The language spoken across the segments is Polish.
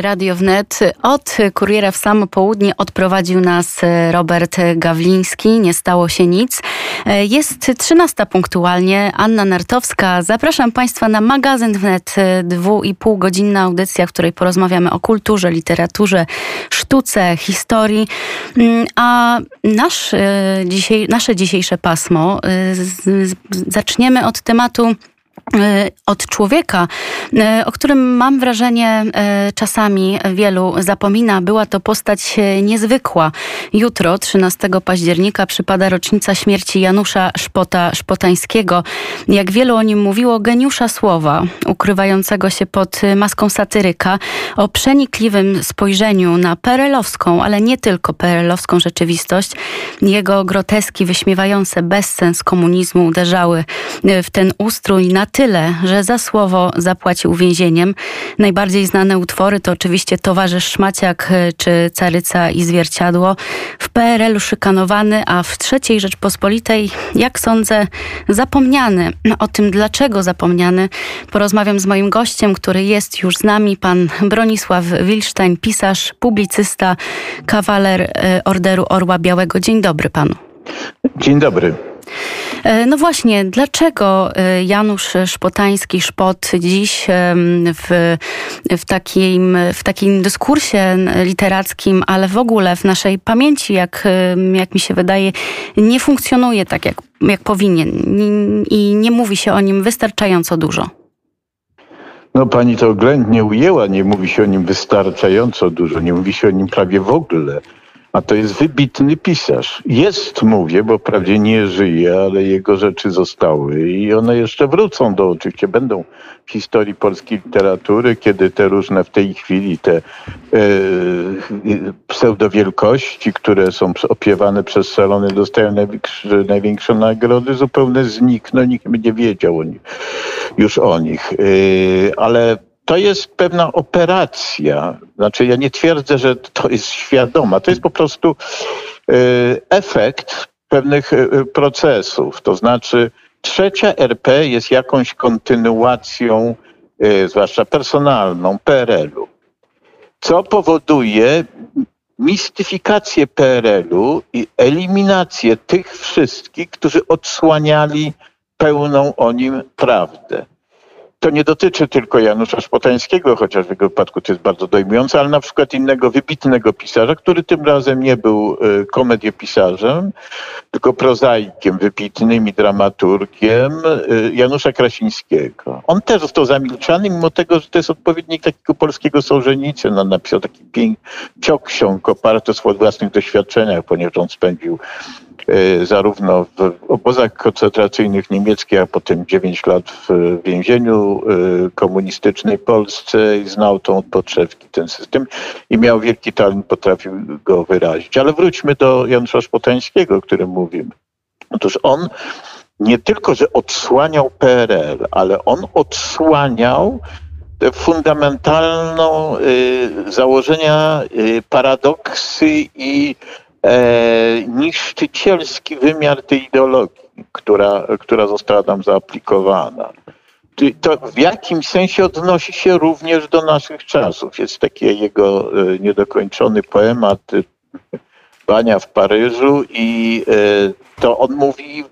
Radio Wnet. Od Kuriera w samo południe odprowadził nas Robert Gawliński. Nie stało się nic. Jest 13 punktualnie. Anna Nartowska. Zapraszam Państwa na magazyn Wnet. Dwu i pół godzinna audycja, w której porozmawiamy o kulturze, literaturze, sztuce, historii. A nasz, nasze dzisiejsze pasmo zaczniemy od tematu E, od człowieka, e, o którym mam wrażenie e, czasami wielu zapomina. Była to postać niezwykła. Jutro, 13 października, przypada rocznica śmierci Janusza Szpota Szpotańskiego. Jak wielu o nim mówiło, geniusza słowa, ukrywającego się pod maską satyryka, o przenikliwym spojrzeniu na perelowską, ale nie tylko perelowską rzeczywistość. Jego groteski wyśmiewające bezsens komunizmu uderzały w ten ustrój na tyle, że za słowo zapłacił więzieniem. Najbardziej znane utwory to oczywiście Towarzysz Szmaciak e, czy Caryca i Zwierciadło. W PRL-u szykanowany, a w III Rzeczpospolitej, jak sądzę, zapomniany. O tym, dlaczego zapomniany, porozmawiam z moim gościem, który jest już z nami, pan Bronisław Wilsztań, pisarz, publicysta, kawaler e, Orderu Orła Białego. Dzień dobry panu. Dzień dobry. E, no właśnie, dlaczego e, Janusz Szpotański, Szpot dziś w, w, takim, w takim dyskursie literackim, ale w ogóle w naszej pamięci, jak, jak mi się wydaje, nie funkcjonuje tak, jak, jak powinien i nie mówi się o nim wystarczająco dużo? No pani to oględnie ujęła, nie mówi się o nim wystarczająco dużo, nie mówi się o nim prawie w ogóle. A to jest wybitny pisarz. Jest, mówię, bo wprawdzie nie żyje, ale jego rzeczy zostały i one jeszcze wrócą do, oczywiście będą w historii polskiej literatury, kiedy te różne w tej chwili te e, pseudowielkości, które są opiewane przez salony, dostają największe, największe nagrody, zupełnie znikną, nikt nie wiedział o nich, już o nich. E, ale to jest pewna operacja. Znaczy, ja nie twierdzę, że to jest świadoma. To jest po prostu e, efekt pewnych e, procesów. To znaczy, trzecia RP jest jakąś kontynuacją, zwłaszcza personalną, PRL-u, co powoduje mistyfikację PRL-u i eliminację tych wszystkich, którzy odsłaniali pełną o nim prawdę to nie dotyczy tylko Janusza Szpotańskiego, chociaż w jego wypadku to jest bardzo dojmujące, ale na przykład innego wybitnego pisarza, który tym razem nie był e, komediopisarzem, tylko prozaikiem wybitnym i dramaturgiem, e, Janusza Krasińskiego. On też został zamilczany, mimo tego, że to jest odpowiednik takiego polskiego Sołżenicy. No, napisał taki ciok ksiąg oparty o swoich własnych doświadczeniach, ponieważ on spędził zarówno w obozach koncentracyjnych niemieckich, a potem 9 lat w więzieniu e, komunistycznej Polsce i znał tą od podszewki ten system i miał wielki talent, potrafił go wyrazić. Ale wróćmy do Janusza Szpotańskiego, o którym mówimy. Otóż on nie tylko, że odsłaniał PRL, ale on odsłaniał fundamentalną y, założenia, y, paradoksy i niszczycielski wymiar tej ideologii, która, która została tam zaaplikowana. To w jakimś sensie odnosi się również do naszych czasów. Jest taki jego e, niedokończony poemat e, Bania w Paryżu i e, to on mówi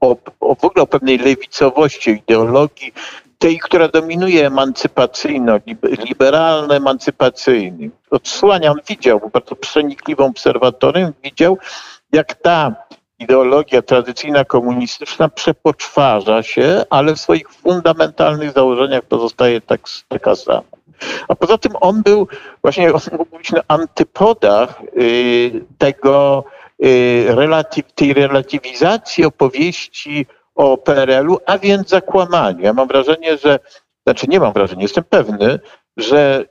o, o w ogóle o pewnej lewicowości ideologii, tej, która dominuje emancypacyjno, liberalny emancypacyjny. Odsłania, on widział, bardzo przenikliwym obserwatorem, widział, jak ta ideologia tradycyjna komunistyczna przepoczwarza się, ale w swoich fundamentalnych założeniach pozostaje tak, taka sama. A poza tym on był właśnie, on być na antypodach y, tego, y, relatyw, tej relatywizacji opowieści o PRL-u, a więc zakłamaniu. Ja mam wrażenie, że, znaczy nie mam wrażenia, jestem pewny, że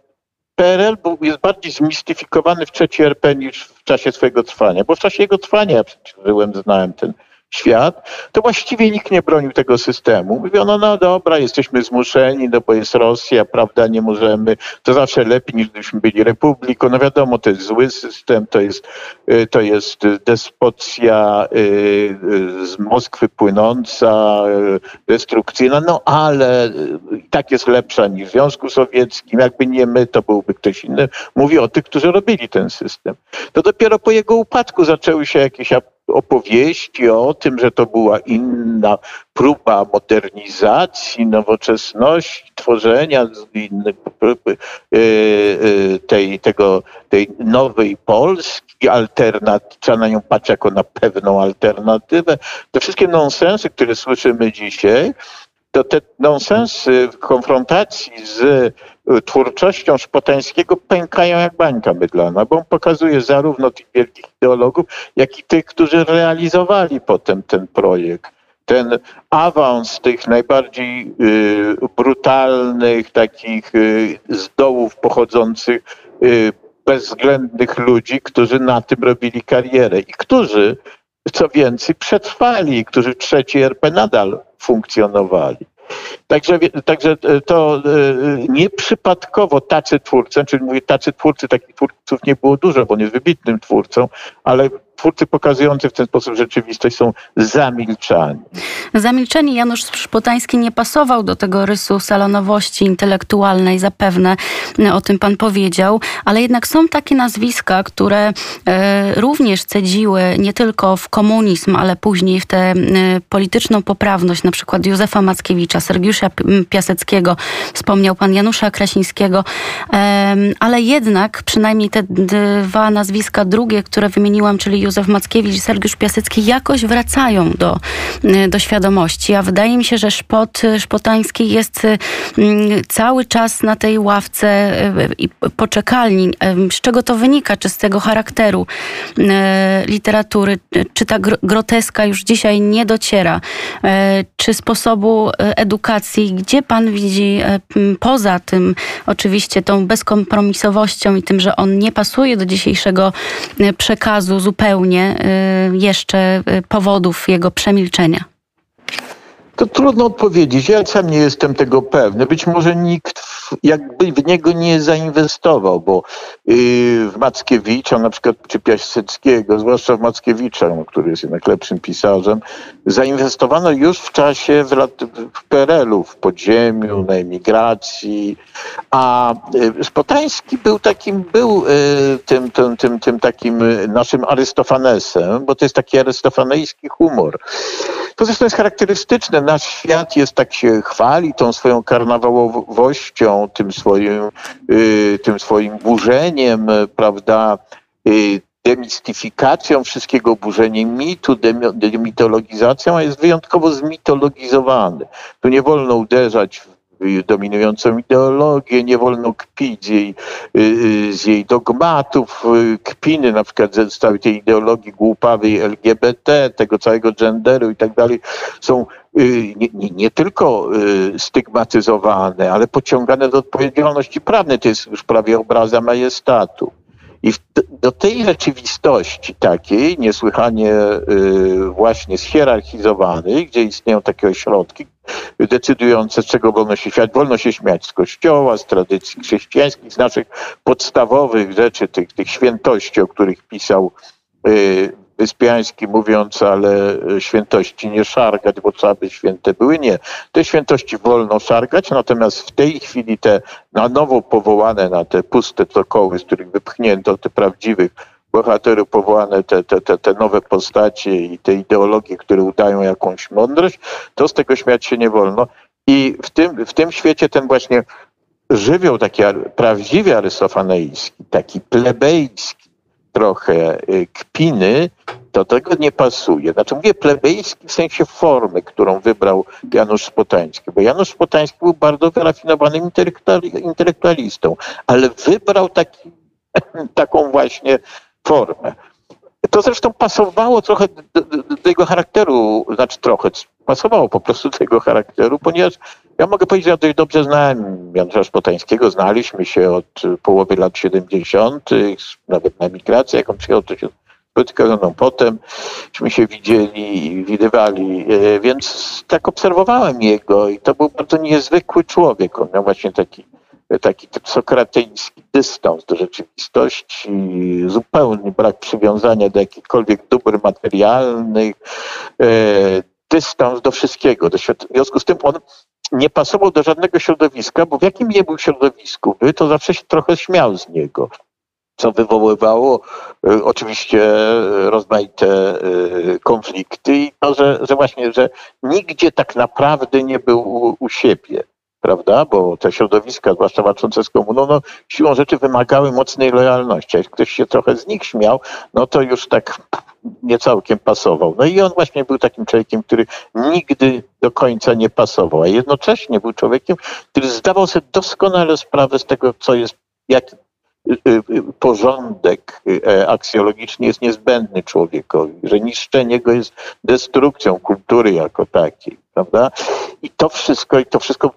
PRL był, jest bardziej zmistyfikowany w trzeciej RP niż w czasie swojego trwania, bo w czasie jego trwania ja żyłem, znałem ten świat, to właściwie nikt nie bronił tego systemu. Mówiono, no dobra, jesteśmy zmuszeni, no bo jest Rosja, prawda, nie możemy, to zawsze lepiej niż gdybyśmy byli republiką. No wiadomo, to jest zły system, to jest, y, to jest despocja y, y, z Moskwy płynąca, destrukcyjna, no ale i tak jest lepsza niż w Związku Sowieckim. Jakby nie my, to byłby ktoś inny. Mówi o tych, którzy robili ten system. To dopiero po jego upadku zaczęły się jakieś opowieści o tym, że to była inna próba modernizacji, nowoczesności, tworzenia e, e, tej, tego, tej nowej Polski, alternatywy, trzeba na nią patrzeć jako na pewną alternatywę. Te wszystkie nonsensy, które słyszymy dzisiaj, to te nonsensy w konfrontacji z y, twórczością Szpotańskiego pękają jak bańka mydlana, bo on pokazuje zarówno tych wielkich ideologów, jak i tych, którzy realizowali potem ten projekt. Ten awans tych najbardziej y, brutalnych, takich y, z dołów pochodzących y, bezwzględnych ludzi, którzy na tym robili karierę i którzy co więcej, przetrwali, którzy w trzeciej RP nadal funkcjonowali. Także, także e, to e, nieprzypadkowo tacy twórcy, czyli mówię tacy twórcy, takich twórców nie było dużo, bo on jest wybitnym twórcą, ale twórcy pokazujący w ten sposób rzeczywistość są zamilczani. Zamilczeni Janusz Szpotański nie pasował do tego rysu salonowości intelektualnej, zapewne o tym pan powiedział, ale jednak są takie nazwiska, które e, również cedziły nie tylko w komunizm, ale później w tę e, polityczną poprawność, na przykład Józefa Mackiewicza, Sergiusza Piaseckiego, wspomniał pan Janusza Krasińskiego, ale jednak przynajmniej te dwa nazwiska drugie, które wymieniłam, czyli Józef Mackiewicz i Sergiusz Piasecki jakoś wracają do, y, do świadomości, a wydaje mi się, że Szpot, Szpotański jest y, cały czas na tej ławce y, i poczekalni. Z czego to wynika? Czy z tego charakteru literatury? Czy ta groteska już dzisiaj nie dociera? Czy sposobu edukacji? Gdzie pan widzi poza tym oczywiście tą bezkompromisowością i tym, że on nie pasuje do dzisiejszego przekazu zupełnie y, jeszcze y, powodów jego przemilczenia? you To trudno odpowiedzieć. Ja sam nie jestem tego pewny. Być może nikt jakby w niego nie zainwestował, bo yy, w Mackiewicza, na przykład czy Piaseckiego, zwłaszcza w Mackiewicza, który jest jednak lepszym pisarzem, zainwestowano już w czasie w, w PRL-u, w podziemiu, na emigracji, a yy, Spotański był takim, był yy, tym, tym, tym, tym takim naszym Arystofanesem, bo to jest taki arystofanejski humor. To zresztą jest charakterystyczne. Nasz świat jest tak się chwali tą swoją karnawałowością, tym swoim, y, tym swoim burzeniem, prawda, y, demistyfikacją wszystkiego, burzeniem mitu, demitologizacją, a jest wyjątkowo zmitologizowany. Tu nie wolno uderzać w dominującą ideologię, nie wolno kpić z jej, y, y, z jej dogmatów, y, kpiny na przykład z całej tej ideologii głupawej LGBT, tego całego genderu i tak dalej, są nie, nie, nie, tylko stygmatyzowane, ale pociągane do odpowiedzialności prawnej. To jest już prawie obraza majestatu. I do tej rzeczywistości takiej, niesłychanie y, właśnie schierarchizowanej, gdzie istnieją takie ośrodki decydujące, czego wolno się śmiać, wolno się śmiać z kościoła, z tradycji chrześcijańskich, z naszych podstawowych rzeczy, tych, tych świętości, o których pisał y, Wyspiański mówiąc, ale świętości nie szargać, bo trzeba by święte były. Nie. Te świętości wolno szargać, natomiast w tej chwili te na nowo powołane na te puste tokoły, z których wypchnięto te prawdziwych bohaterów, powołane te, te, te, te nowe postacie i te ideologie, które udają jakąś mądrość, to z tego śmiać się nie wolno. I w tym, w tym świecie ten właśnie żywioł taki prawdziwie arystofanejski, taki plebejski, trochę y, kpiny, do tego nie pasuje. Znaczy mówię plebejski w sensie formy, którą wybrał Janusz Spotański, bo Janusz Spotański był bardzo wyrafinowanym intelektualistą, ale wybrał taki, taką właśnie formę. To zresztą pasowało trochę do, do, do jego charakteru, znaczy trochę, pasowało po prostu do jego charakteru, ponieważ ja mogę powiedzieć, że ja dość dobrze znałem Janusza Szpotańskiego, znaliśmy się od połowy lat 70., nawet na emigracji, jak on przyjechał, to się spotykał ze mną potem, myśmy się widzieli i widywali, e, więc tak obserwowałem jego i to był bardzo niezwykły człowiek. On miał właśnie taki, taki sokratyński dystans do rzeczywistości, zupełny brak przywiązania do jakichkolwiek dóbr materialnych, e, dystans do wszystkiego. Do świat... W związku z tym on nie pasował do żadnego środowiska, bo w jakim nie był środowisku, by, to zawsze się trochę śmiał z niego co wywoływało y, oczywiście rozmaite y, konflikty i to, że, że właśnie, że nigdzie tak naprawdę nie był u, u siebie prawda? Bo te środowiska, zwłaszcza walczące z komuną, no, siłą rzeczy wymagały mocnej lojalności. Jak ktoś się trochę z nich śmiał, no to już tak nie całkiem pasował. No i on właśnie był takim człowiekiem, który nigdy do końca nie pasował, a jednocześnie był człowiekiem, który zdawał sobie doskonale sprawę z tego, co jest, jaki Y, y, porządek y, aksjologiczny jest niezbędny człowiekowi, że niszczenie go jest destrukcją kultury jako takiej, prawda? I to wszystko, i to wszystko,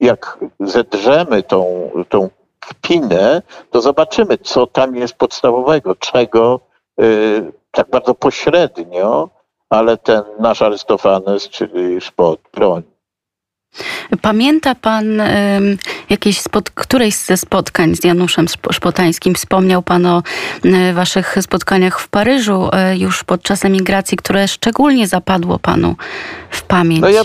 jak zedrzemy tą, tą kpinę, to zobaczymy, co tam jest podstawowego, czego y, tak bardzo pośrednio, ale ten nasz Arystofanes, czyli Szpot, broni. Pamięta pan jakieś spod, któreś ze spotkań z Januszem Szpotańskim? Wspomniał pan o waszych spotkaniach w Paryżu e, już podczas emigracji, które szczególnie zapadło panu w pamięć. No ja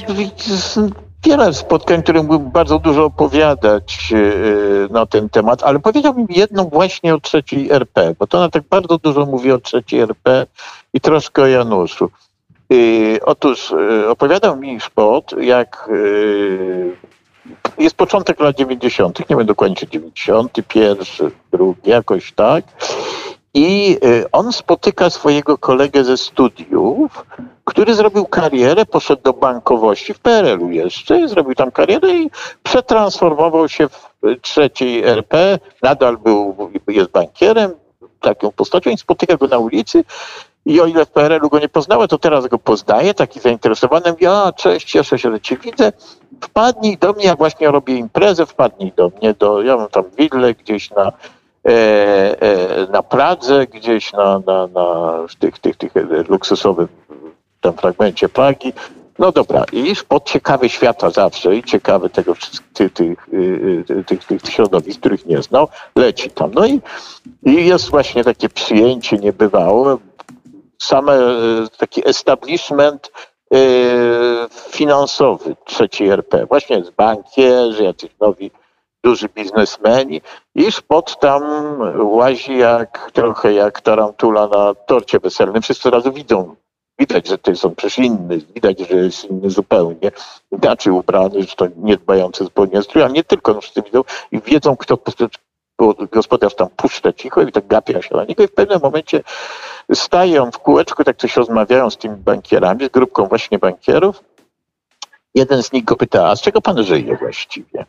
wiele spotkań, które mógłbym bardzo dużo opowiadać e, na ten temat, ale powiedziałbym jedną właśnie o trzeciej RP, bo to ona tak bardzo dużo mówi o trzeciej RP i troszkę o Januszu. Otóż y, opowiadał mi Szpot, jak jest początek lat 90., nie wiem dokładnie czy 91, drugi, jakoś tak. I y, on spotyka swojego kolegę ze studiów, który zrobił karierę, poszedł do bankowości w PRL-u jeszcze, zrobił tam karierę i przetransformował się w trzeciej RP. Nadal był, jest bankierem, taką postacią i spotyka go na ulicy i o ile w PRL-u go nie poznałem, to teraz go poznaję, taki zainteresowany. Mówi, a cześć, cieszę się, że cię widzę. Wpadnij do mnie, jak właśnie robię imprezę, wpadnij do mnie, do, ja mam tam willę gdzieś na, na Pradze, gdzieś na, na, na tych, tych, tych luksusowym tam fragmencie Pragi. No dobra, i pod ciekawy świata zawsze i ciekawy tego tych, tych, y, y, tych, tych środowisk, których nie znał, leci tam. No i, i jest właśnie takie przyjęcie niebywałe, same e, taki establishment e, finansowy trzeciej RP. Właśnie jest bankierzy, jacyś nowi duży biznesmeni i Szpot tam łazi jak trochę jak tarantula na torcie weselnym. Wszyscy razu widzą, widać, że to jest on przecież inny, widać, że jest inny zupełnie, inaczej ubrany, że to nie dbający zupełnie strój, ale nie tylko, no wszyscy widzą i wiedzą, kto gospodarz tam puszcza cicho i tak gapia się na niego i w pewnym momencie staje on w kółeczku, tak coś rozmawiają z tymi bankierami, z grupką właśnie bankierów. Jeden z nich go pyta, a z czego pan żyje właściwie?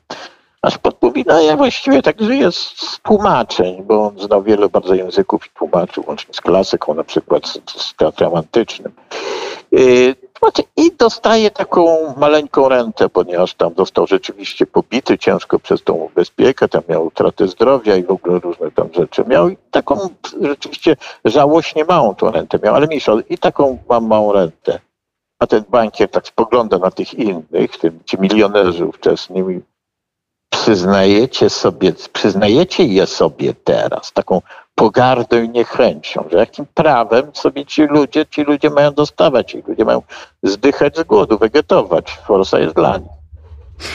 Aż podmówi, no ja właściwie tak żyję z tłumaczeń, bo on znał wiele bardzo języków i tłumaczył, łącznie z klasyką, na przykład z, z teatrem antycznym. Y, I dostaje taką maleńką rentę, ponieważ tam został rzeczywiście pobity ciężko przez tą bezpiekę, tam miał utratę zdrowia i w ogóle różne tam rzeczy miał. I taką rzeczywiście żałośnie małą tą rentę miał, ale mniejsza. I taką mam małą rentę. A ten bankier tak spogląda na tych innych, ci milionerzy ówczesni przyznajecie sobie, przyznajecie je sobie teraz, taką pogardą i niechęcią, że jakim prawem sobie ci ludzie, ci ludzie mają dostawać, ci ludzie mają zdychać z głodu, wegetować. Forsa jest dla nich.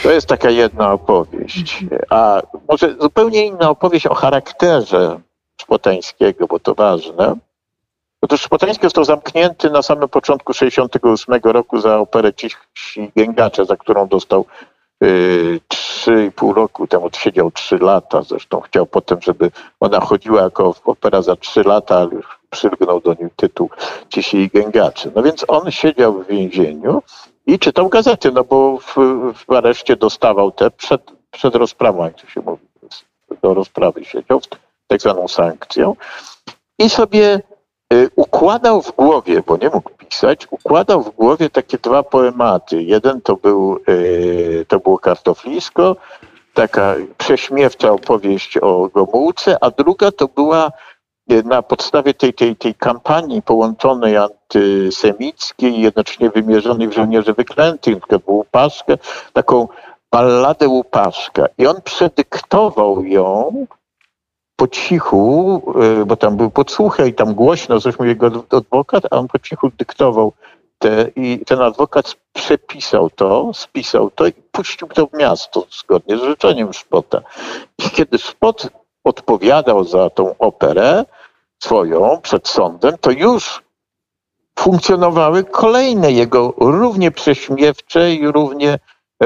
To jest taka jedna opowieść. A może zupełnie inna opowieść o charakterze Szpotańskiego, bo to ważne. Otóż Szpotański został zamknięty na samym początku 1968 roku za operę Cisi Gęgacze, za którą dostał trzy i pół roku temu siedział trzy lata. Zresztą chciał potem, żeby ona chodziła jako opera za trzy lata, ale już przylgnął do niej tytuł Cisi i Gęgaczy. No więc on siedział w więzieniu i czytał gazety, no bo w, w areszcie dostawał te przed, przed rozprawą, jak to się mówi, do rozprawy siedział, tak zwaną sankcją i sobie y, układał w głowie, bo nie mógł pisać, układał w głowie takie dwa poematy. Jeden to, był, e, to było Kartoflisko, taka prześmiewcza opowieść o Gomułce, a druga to była na podstawie tej, tej, tej kampanii połączonej antysemickiej, jednocześnie wymierzonej w żołnierzy wyklętych, w Łupaszkę, taką balladę Łupaszka. I on przedyktował ją po cichu, y, bo tam był podsłuchaj, tam głośno mówił jego adwokat, a on po cichu dyktował te, i ten adwokat przepisał to, spisał to i puścił to w miasto zgodnie z życzeniem Szpota. I kiedy Szpot odpowiadał za tą operę swoją przed sądem, to już funkcjonowały kolejne jego równie prześmiewcze i równie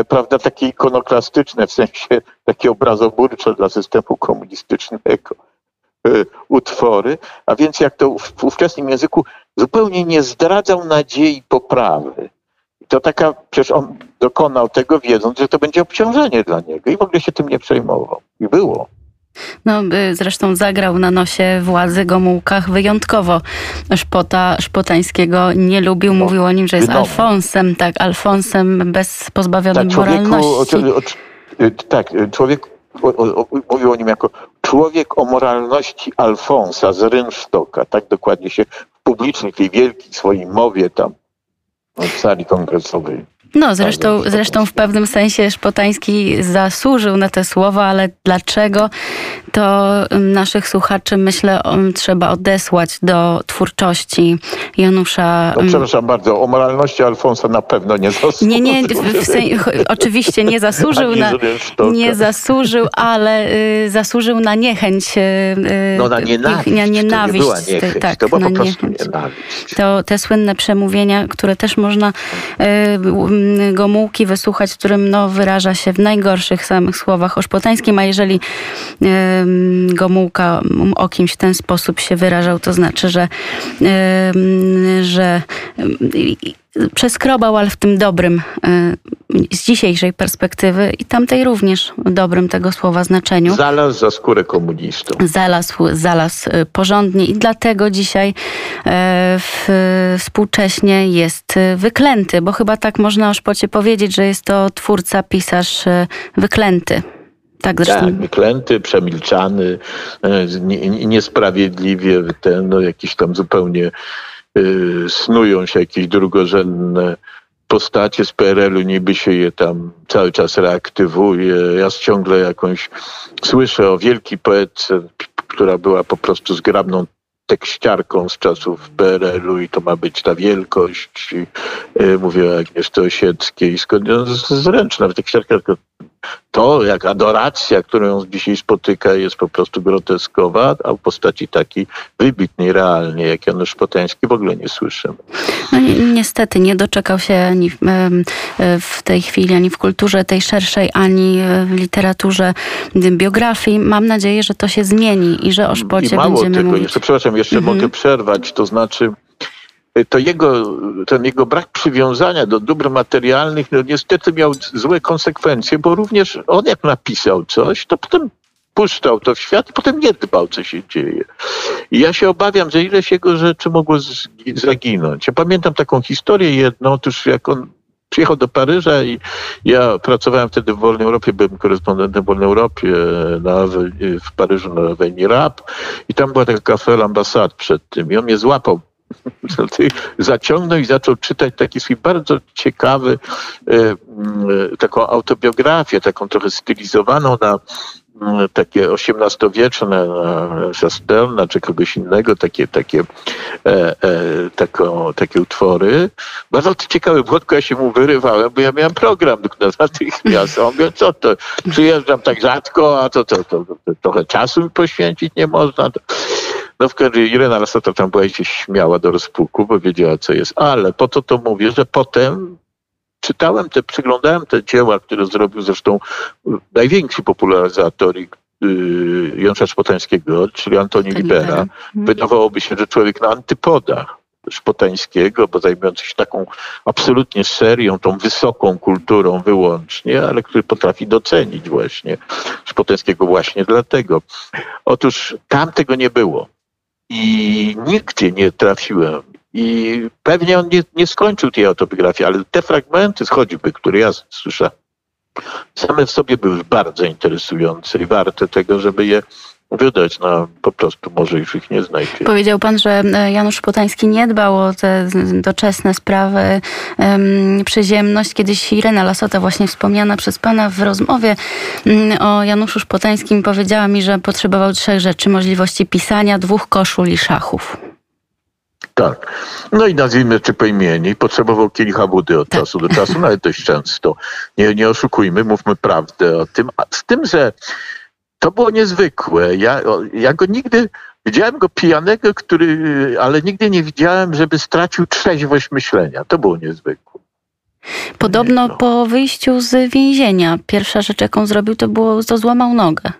prawda, takie ikonoklastyczne, w sensie takie obrazoburcze dla systemu komunistycznego e, utwory, a więc jak to w ówczesnym języku zupełnie nie zdradzał nadziei poprawy. I to taka, przecież on dokonał tego wiedząc, że to będzie obciążenie dla niego i w ogóle się tym nie przejmował. I było. No, zresztą zagrał na nosie władzy Gomułkach wyjątkowo. Szpota, Szpotańskiego nie lubił, no, mówił o nim, że jest wiadomo. Alfonsem, tak, Alfonsem bez pozbawionym tak, moralności. O, o, o, tak, człowiek mówił o nim jako człowiek o moralności Alfonsa z Rynsztoka, tak dokładnie się w publicznej, tej wielkiej swojej mowie tam w sali kongresowej no, zresztą, zresztą w pewnym sensie Szpotański zasłużył na te słowa, ale dlaczego, to naszych słuchaczy, myślę, trzeba odesłać do twórczości Janusza. No, przepraszam bardzo, o moralności Alfonsa na pewno nie zasłużył. Nie, nie, sensie, oczywiście nie zasłużył na, nie zasłużył, ale y, zasłużył na niechęć. Y, no na nienawiść. Na nienawiść. To nie niechęć, tak, to była po prostu nienawiść. To te słynne przemówienia, które też można y, Gomułki wysłuchać, w którym no, wyraża się w najgorszych samych słowach o Szpotańskim, a jeżeli Gomułka o kimś w ten sposób się wyrażał, to znaczy, że, że przeskrobał, ale w tym dobrym, z dzisiejszej perspektywy i tamtej również dobrym tego słowa znaczeniu. Zalazł za skórę komunistów. Zalazł, zalazł porządnie i dlatego dzisiaj e, w, współcześnie jest wyklęty, bo chyba tak można o Szpocie powiedzieć, że jest to twórca, pisarz wyklęty. Tak, zresztą. tak, wyklęty, przemilczany, niesprawiedliwie ten, no, jakiś tam zupełnie y, snują się jakieś drugorzędne postacie z PRL-u, niby się je tam cały czas reaktywuje. Ja ciągle jakąś słyszę o wielkiej poetce, która była po prostu zgrabną tekściarką z czasów PRL-u i to ma być ta wielkość. Y, mówię o Agnieszce Osieckiej, no, zręczna tekściarka, to, jak adoracja, którą dzisiaj spotyka, jest po prostu groteskowa, a w postaci takiej wybitnej, realnie, jak Janusz Potański, w ogóle nie słyszymy. No, niestety nie doczekał się ani w, w tej chwili, ani w kulturze tej szerszej, ani w literaturze biografii. Mam nadzieję, że to się zmieni i że o szpocie I mało będziemy tego, mówić. Jeszcze, przepraszam, jeszcze mhm. mogę przerwać, to znaczy to jego, ten jego brak przywiązania do dóbr materialnych no niestety miał złe konsekwencje, bo również on jak napisał coś, to potem puszczał to w świat i potem nie dbał, co się dzieje. I ja się obawiam, że ileś jego rzeczy mogło zaginąć. Ja pamiętam taką historię jedną, otóż jak on przyjechał do Paryża i ja pracowałem wtedy w Wolnej Europie, byłem korespondentem w Wolnej Europie na, w Paryżu na Avenue Rap i tam była taka kafe ambasad przed tym i on mnie złapał zaciągnął i zaczął czytać taki swój bardzo ciekawy, e, e, taką autobiografię, taką trochę stylizowaną na takie XVIII-wieczne Chasterna czy kogoś innego, takie, takie, e, e, takie utwory. Bardzo to ciekawe, Włodko, ja się mu wyrywałem, bo ja miałem program natychmiast. On mówi, co to, przyjeżdżam tak rzadko, a to, to, to, to trochę czasu mi poświęcić nie można. No w każdym razie Irena Lasota tam była się śmiała do rozpuku, bo wiedziała, co jest. Ale po to to mówię, że potem czytałem te, przyglądałem te dzieła, które zrobił zresztą największy popularyzator y, Janusza Szpotańskiego, czyli Antoni Libera. Mhm. Wydawałoby się, że człowiek na antypodach Szpotańskiego, bo zajmujący się taką absolutnie serią, tą wysoką kulturą wyłącznie, ale który potrafi docenić właśnie Szpotańskiego właśnie dlatego. Otóż tam tego nie było i nigdzie nie trafiłem. I pewnie on nie, nie skończył tej autobiografii, ale te fragmenty, choćby, które ja słyszałem, same w sobie były bardzo interesujące i warte tego, żeby je wydać, no po prostu może już ich nie znajdzie. Powiedział pan, że e, Janusz Potański nie dbał o te doczesne sprawy, przyziemność. Kiedyś Irena Lasota, właśnie wspomniana przez pana w rozmowie um, o Januszu Szpotańskim, powiedziała mi, że potrzebował trzech rzeczy. Możliwości pisania, dwóch koszul i szachów. Tak. No i nazwijmy czy po imieniu. Potrzebował kielicha wody od tak. czasu do czasu, nawet dość często. Nie, nie oszukujmy, mówmy prawdę o tym. A z tym, że to było niezwykłe. Ja, ja go nigdy, widziałem go pijanego, który, ale nigdy nie widziałem, żeby stracił trzeźwość myślenia. To było niezwykłe. Podobno no. po wyjściu z więzienia pierwsza rzecz, jaką zrobił, to było, to złamał nogę.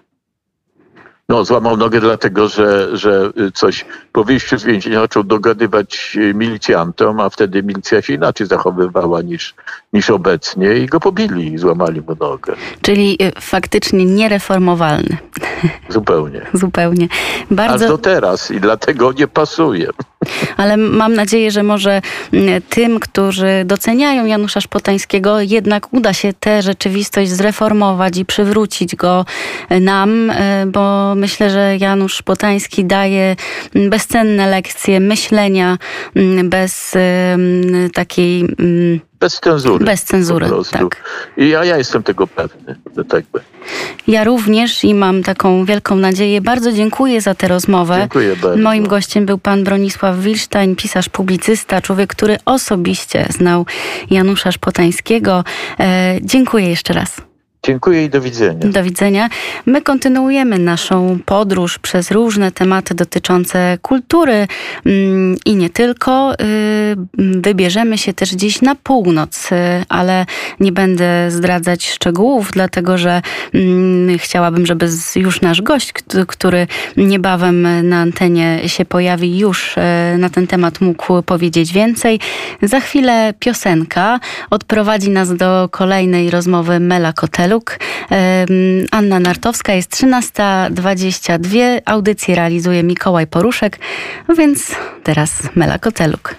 No, złamał nogę dlatego, że, że coś po wyjściu z więzienia zaczął dogadywać milicjantom, a wtedy milicja się inaczej zachowywała niż, niż obecnie i go pobili i złamali mu nogę. Czyli y, faktycznie niereformowalny. Zupełnie. Zupełnie. Bardzo... Aż do teraz i dlatego nie pasuje. Ale mam nadzieję, że może mm, tym, którzy doceniają Janusza Szpotańskiego, jednak uda się tę rzeczywistość zreformować i przywrócić go e, nam, e, bo myślę, że Janusz Szpotański daje mm, bezcenne lekcje myślenia mm, bez takiej bez cenzury. Bez cenzury, tak. I ja, ja jestem tego pewny, że tak będzie. Ja również i mam taką wielką nadzieję. Bardzo dziękuję za tę rozmowę. Dziękuję bardzo. Moim gościem był pan Bronisław Wilstein, pisarz, publicysta, człowiek, który osobiście znał Janusza Szpotańskiego. E, dziękuję jeszcze raz. Dziękuję i do widzenia. Do widzenia. My kontynuujemy naszą podróż przez różne tematy dotyczące kultury mm, i nie tylko. Y, wybierzemy się też dziś na północ, y, ale nie będę zdradzać szczegółów, dlatego że mm, chciałabym, żeby już nasz gość, który niebawem na antenie się pojawi, już y, na ten temat mógł powiedzieć więcej. Za chwilę piosenka odprowadzi nas do kolejnej rozmowy Mela Kotelu Anna Nartowska jest 13.22. Audycję realizuje Mikołaj Poruszek, więc teraz Mela Koteluk.